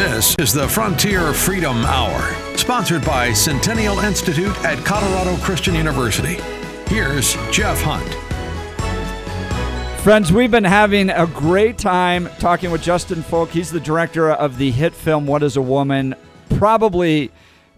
This is the Frontier Freedom Hour, sponsored by Centennial Institute at Colorado Christian University. Here's Jeff Hunt. Friends, we've been having a great time talking with Justin Folk. He's the director of the hit film What is a Woman? Probably,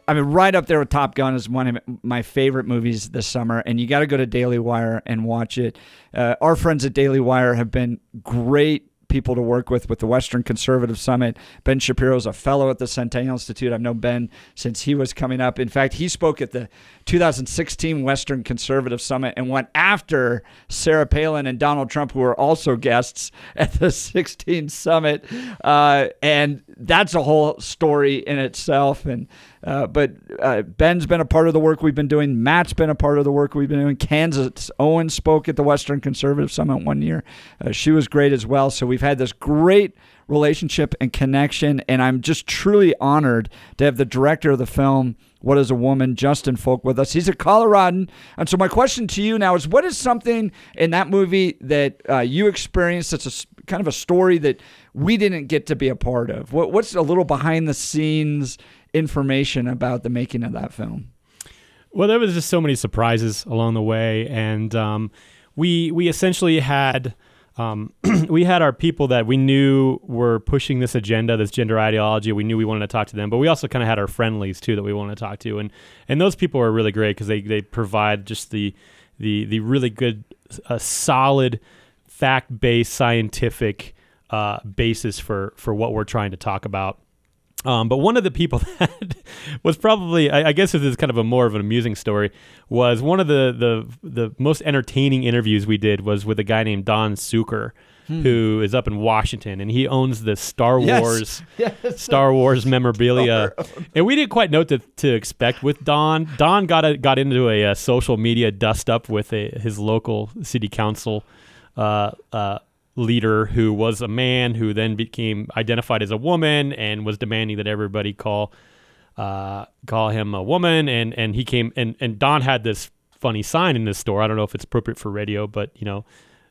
I mean, right up there with Top Gun is one of my favorite movies this summer. And you got to go to Daily Wire and watch it. Uh, our friends at Daily Wire have been great people to work with with the Western Conservative Summit. Ben Shapiro is a fellow at the Centennial Institute. I've known Ben since he was coming up. In fact, he spoke at the 2016 Western Conservative Summit and went after Sarah Palin and Donald Trump, who were also guests at the 16 Summit. Uh, and that's a whole story in itself. And uh, but uh, Ben's been a part of the work we've been doing. Matt's been a part of the work we've been doing. Candace Owens spoke at the Western Conservative Summit one year. Uh, she was great as well. So we've had this great relationship and connection, and I'm just truly honored to have the director of the film. What is a Woman, Justin Folk, with us. He's a Coloradan. And so, my question to you now is what is something in that movie that uh, you experienced that's a kind of a story that we didn't get to be a part of? What, what's a little behind the scenes information about the making of that film? Well, there was just so many surprises along the way, and um, we we essentially had um, we had our people that we knew were pushing this agenda, this gender ideology. We knew we wanted to talk to them, but we also kind of had our friendlies too that we wanted to talk to, and and those people are really great because they they provide just the the the really good, uh, solid, fact based scientific uh, basis for for what we're trying to talk about. Um, but one of the people that was probably, I, I, guess this is kind of a more of an amusing story, was one of the, the the most entertaining interviews we did was with a guy named Don Sucher, hmm. who is up in Washington, and he owns the Star Wars yes. Star Wars memorabilia. and we didn't quite know what to, to expect with Don. Don got a, got into a, a social media dust up with a, his local city council. Uh, uh, leader who was a man who then became identified as a woman and was demanding that everybody call uh, call him a woman and and he came and and Don had this funny sign in this store. I don't know if it's appropriate for radio, but you know,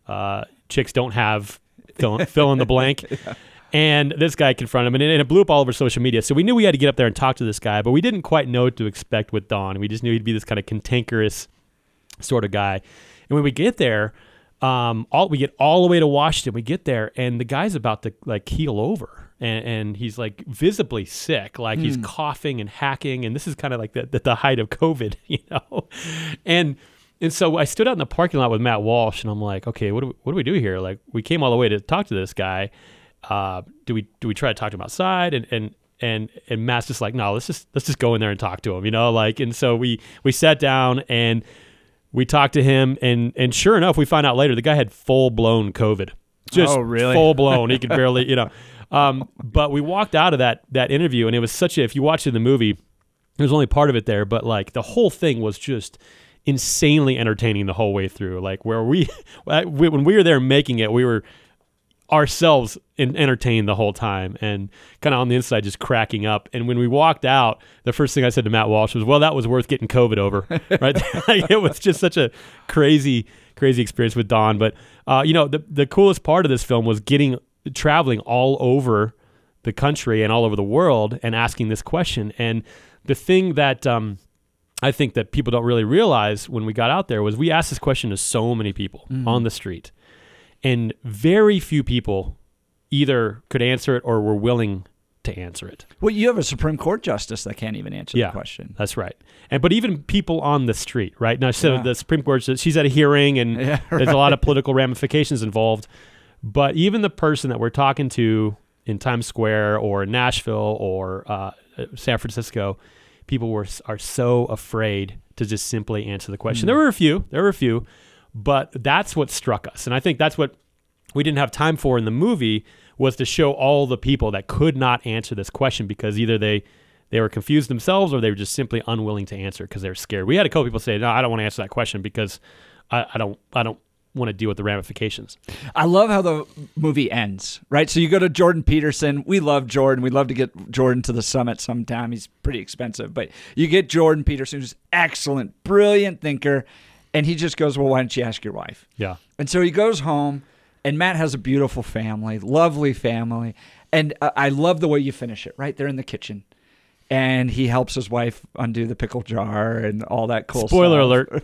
uh, chicks don't have fill, fill in the blank. yeah. And this guy confronted him, and it, and it, blew up all over social media. So we knew we had to get up there and talk to this guy, but we didn't quite know what to expect with Don. We just knew he'd be this kind of cantankerous sort of guy. And when we get there, um, all we get all the way to Washington. We get there, and the guy's about to like keel over, and, and he's like visibly sick, like mm. he's hmm. coughing and hacking, and this is kind of like the, the, the height of COVID, you know, and. And so I stood out in the parking lot with Matt Walsh, and I'm like, okay, what do we, what do we do here? Like, we came all the way to talk to this guy. Uh, do we do we try to talk to him outside? And and and and Matt's just like, no, let's just let's just go in there and talk to him, you know, like. And so we we sat down and we talked to him, and and sure enough, we find out later the guy had full blown COVID. Just oh, really? full blown. He could barely, you know. Um, but we walked out of that that interview, and it was such a. If you watch in the movie, there's only part of it there, but like the whole thing was just insanely entertaining the whole way through. Like where we, when we were there making it, we were ourselves in, entertained the whole time and kind of on the inside just cracking up. And when we walked out, the first thing I said to Matt Walsh was, "Well, that was worth getting COVID over." right? it was just such a crazy, crazy experience with Don. But uh, you know, the the coolest part of this film was getting traveling all over the country and all over the world and asking this question. And the thing that um, I think that people don't really realize when we got out there was we asked this question to so many people mm-hmm. on the street and very few people either could answer it or were willing to answer it. Well, you have a Supreme Court justice that can't even answer yeah, the question. That's right. And but even people on the street, right? Now, so yeah. the Supreme Court, she's at a hearing, and yeah, right. there's a lot of political ramifications involved. But even the person that we're talking to in Times Square or Nashville or uh, San Francisco, people were are so afraid to just simply answer the question. Mm. There were a few. There were a few but that's what struck us. And I think that's what we didn't have time for in the movie was to show all the people that could not answer this question because either they they were confused themselves or they were just simply unwilling to answer because they were scared. We had a couple people say, "No, I don't want to answer that question because I, I don't I don't want to deal with the ramifications." I love how the movie ends. Right, so you go to Jordan Peterson. We love Jordan. We'd love to get Jordan to the summit sometime. He's pretty expensive, but you get Jordan Peterson, who's excellent, brilliant thinker and he just goes, Well, why don't you ask your wife? Yeah. And so he goes home, and Matt has a beautiful family, lovely family. And uh, I love the way you finish it. Right there in the kitchen, and he helps his wife undo the pickle jar and all that cool. Stuff. Spoiler stuff. alert.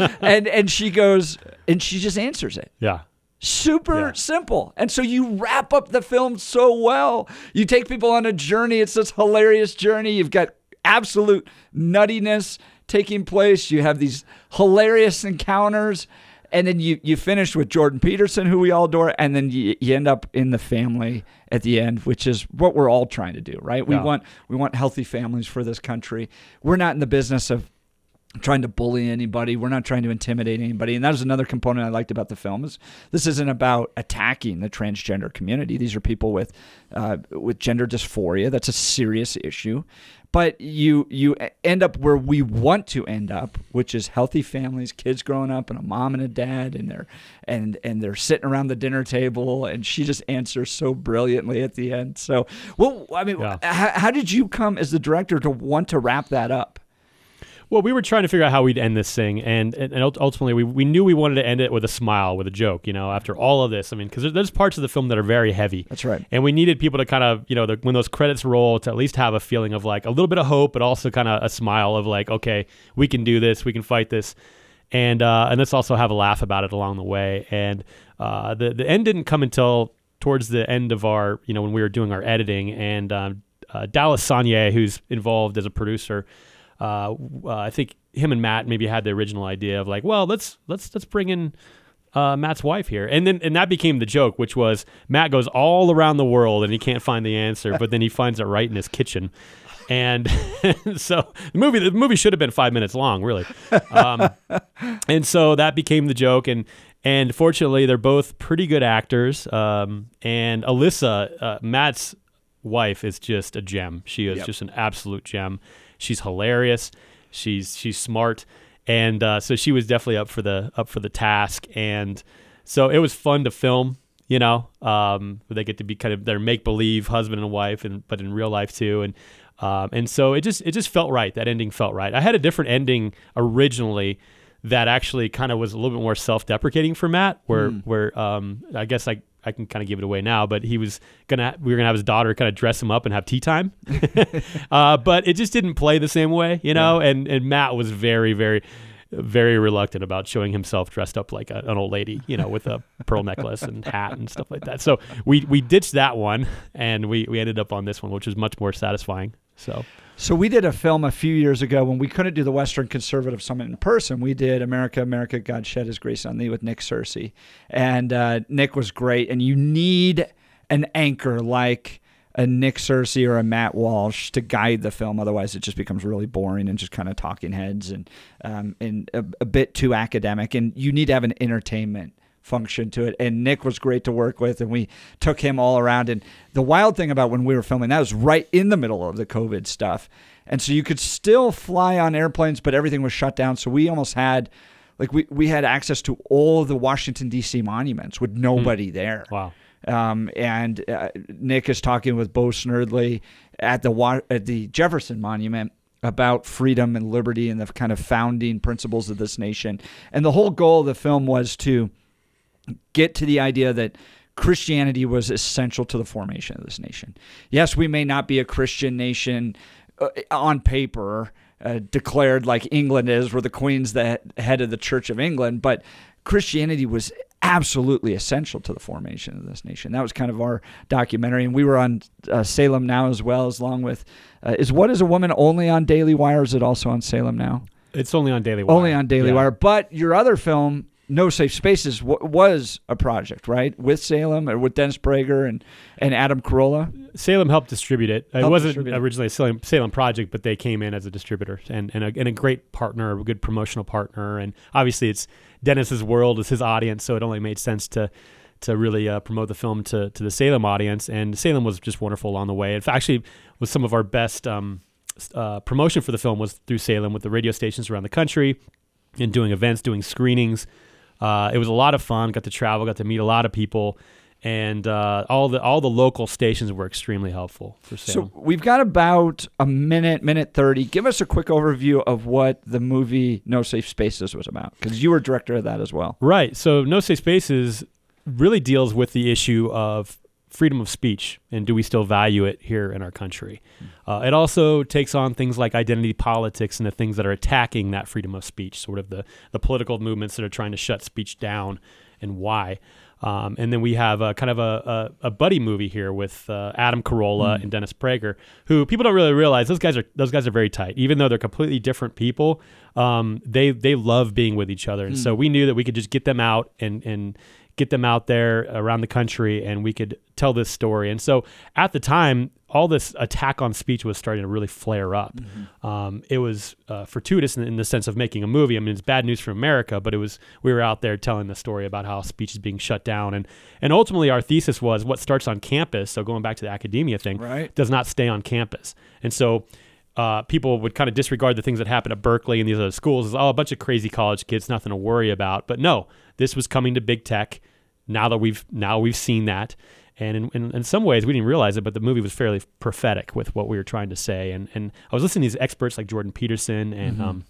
Yeah. and and she goes and she just answers it. yeah. Super Yeah. simple. And so you wrap up the film so well. You take people on a journey. It's this hilarious journey. You've got absolute nuttiness taking place. You have these hilarious encounters. And then you, you finish with Jordan Peterson, who we all adore, and then you, you end up in the family at the end, which is what we're all trying to do, right? We Yeah. want we want healthy families for this country. We're not in the business of trying to bully anybody. We're not trying to intimidate anybody. And that was another component I liked about the film is this isn't about attacking the transgender community. These are people with uh, with gender dysphoria. That's a serious issue. But you you end up where we want to end up, which is healthy families, kids growing up, and a mom and a dad, and they're and and they're sitting around the dinner table, and she just answers so brilliantly at the end. So, well, I mean, Yeah. how, how did you come as the director to want to wrap that up? Well, we were trying to figure out how we'd end this thing, and and, and ultimately we, we knew we wanted to end it with a smile, with a joke. You know, after all of this, I mean, because there's parts of the film that are very heavy. That's right. And we needed people to kind of, you know, the, when those credits roll, to at least have a feeling of like a little bit of hope, but also kind of a smile of like, okay, we can do this, we can fight this, and uh, and let's also have a laugh about it along the way. And uh, the the end didn't come until towards the end of our, you know, when we were doing our editing, and um, uh, Dallas Sonnier, who's involved as a producer. Uh, uh, I think him and Matt maybe had the original idea of like, well, let's let's let's bring in uh, Matt's wife here, and then and that became the joke, which was Matt goes all around the world and he can't find the answer, but then he finds it right in his kitchen, and so the movie the movie should have been five minutes long, really, um, and so that became the joke, and and fortunately they're both pretty good actors, um, and Alyssa, uh, Matt's wife, is just a gem. She is Yep. just an absolute gem. She's hilarious. She's she's smart, and uh, so she was definitely up for the up for the task. And so it was fun to film. You know, um, they get to be kind of their make believe husband and wife, and but in real life too. And um, and so it just it just felt right. That ending felt right. I had a different ending originally that actually kind of was a little bit more self-deprecating for Matt, where where um, I guess I I can kind of give it away now, but he was gonna we were gonna have his daughter kind of dress him up and have tea time, uh, but it just didn't play the same way, you know. And and Matt was very very very reluctant about showing himself dressed up like a, an old lady, you know, with a pearl necklace and hat and stuff like that. So we we ditched that one and we we ended up on this one, which was much more satisfying. So So we did a film a few years ago when we couldn't do the Western Conservative Summit in person. We did America, America, God Shed His Grace on Thee with Nick Searcy, and uh, Nick was great. And you need an anchor like a Nick Searcy or a Matt Walsh to guide the film. Otherwise, it just becomes really boring and just kind of talking heads and um, and a, a bit too academic. And you need to have an entertainment function to it. And Nick was great to work with, and we took him all around. And the wild thing about when we were filming that was right in the middle of the COVID stuff, and so you could still fly on airplanes, but everything was shut down. So we almost had. Like we, we had access to all the Washington D.C. monuments with nobody there. wow. Um, and uh, Nick is talking with Bo Snerdley at the Wa- at the Jefferson Monument about freedom and liberty and the kind of founding principles of this nation. And the whole goal of the film was to get to the idea that Christianity was essential to the formation of this nation. Yes, we may not be a Christian nation uh, on paper, uh, declared like England is, where the Queen's the head of the Church of England, but Christianity was absolutely essential to the formation of this nation. That was kind of our documentary, and we were on uh, Salem Now as well, as long with uh, is What Is a Woman only on Daily Wire? Is it also on Salem Now? It's only on Daily Wire. Only on Daily Yeah. Wire. But your other film, No Safe Spaces, w- was a project, right? With Salem or with Dennis Prager and, and Adam Carolla. Salem helped distribute it. It wasn't originally a Salem, Salem project, but they came in as a distributor and, and, a, and a great partner, a good promotional partner. And obviously, it's Dennis's world, it's his audience, so it only made sense to to really uh, promote the film to, to the Salem audience. And Salem was just wonderful along the way. It actually was some of our best um, uh, promotion for the film was through Salem with the radio stations around the country and doing events, doing screenings. Uh, it was a lot of fun. Got to travel, got to meet a lot of people, and uh, all the all the local stations were extremely helpful for Salem. So we've got about a minute, minute 30. Give us a quick overview of what the movie No Safe Spaces was about, because you were director of that as well. right. So No Safe Spaces really deals with the issue of freedom of speech and do we still value it here in our country? Uh, it also takes on things like identity politics and the things that are attacking that freedom of speech, sort of the, the political movements that are trying to shut speech down and why. Um, and then we have a kind of a, a, a buddy movie here with uh, Adam Carolla Mm. and Dennis Prager, who people don't really realize those guys are those guys are very tight. Even though they're completely different people, um, they they love being with each other. And Mm. so we knew that we could just get them out and and get them out there around the country, and we could tell this story. And so at the time, all this attack on speech was starting to really flare up. Mm-hmm. Um, it was uh, fortuitous in, in the sense of making a movie. I mean, it's bad news for America, but it was we were out there telling the story about how speech is being shut down, and and ultimately our thesis was what starts on campus. So going back to the academia thing, Right. does not stay on campus, and so. Uh, people would kind of disregard the things that happened at Berkeley and these other schools as oh a bunch of crazy college kids, nothing to worry about. But no, this was coming to big tech. Now that we've now we've seen that, and in, in, in some ways we didn't realize it, but the movie was fairly prophetic with what we were trying to say. And and I was listening to these experts like Jordan Peterson and um,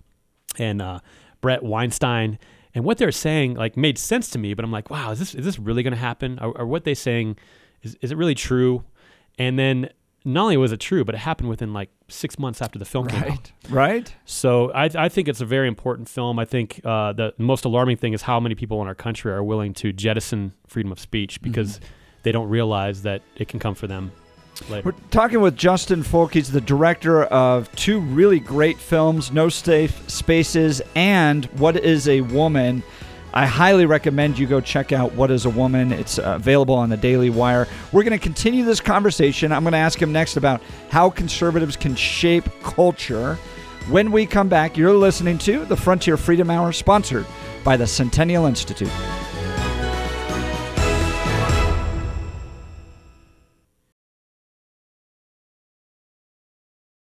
and uh, Bret Weinstein, and what they're saying like made sense to me. But I'm like, wow, is this is this really going to happen? Or, or what they saying is is it really true? And then not only was it true, but it happened within like six months after the film came out. Right. Right. So I, I think it's a very important film. I think uh, the most alarming thing is how many people in our country are willing to jettison freedom of speech because they don't realize that it can come for them later. We're talking with Justin Folk. He's the director of two really great films, No Safe Spaces and What is a Woman. I highly recommend you go check out What is a Woman. It's uh, available on the Daily Wire. We're going to continue this conversation. I'm going to ask him next about how conservatives can shape culture. When we come back, you're listening to the Frontier Freedom Hour, sponsored by the Centennial Institute.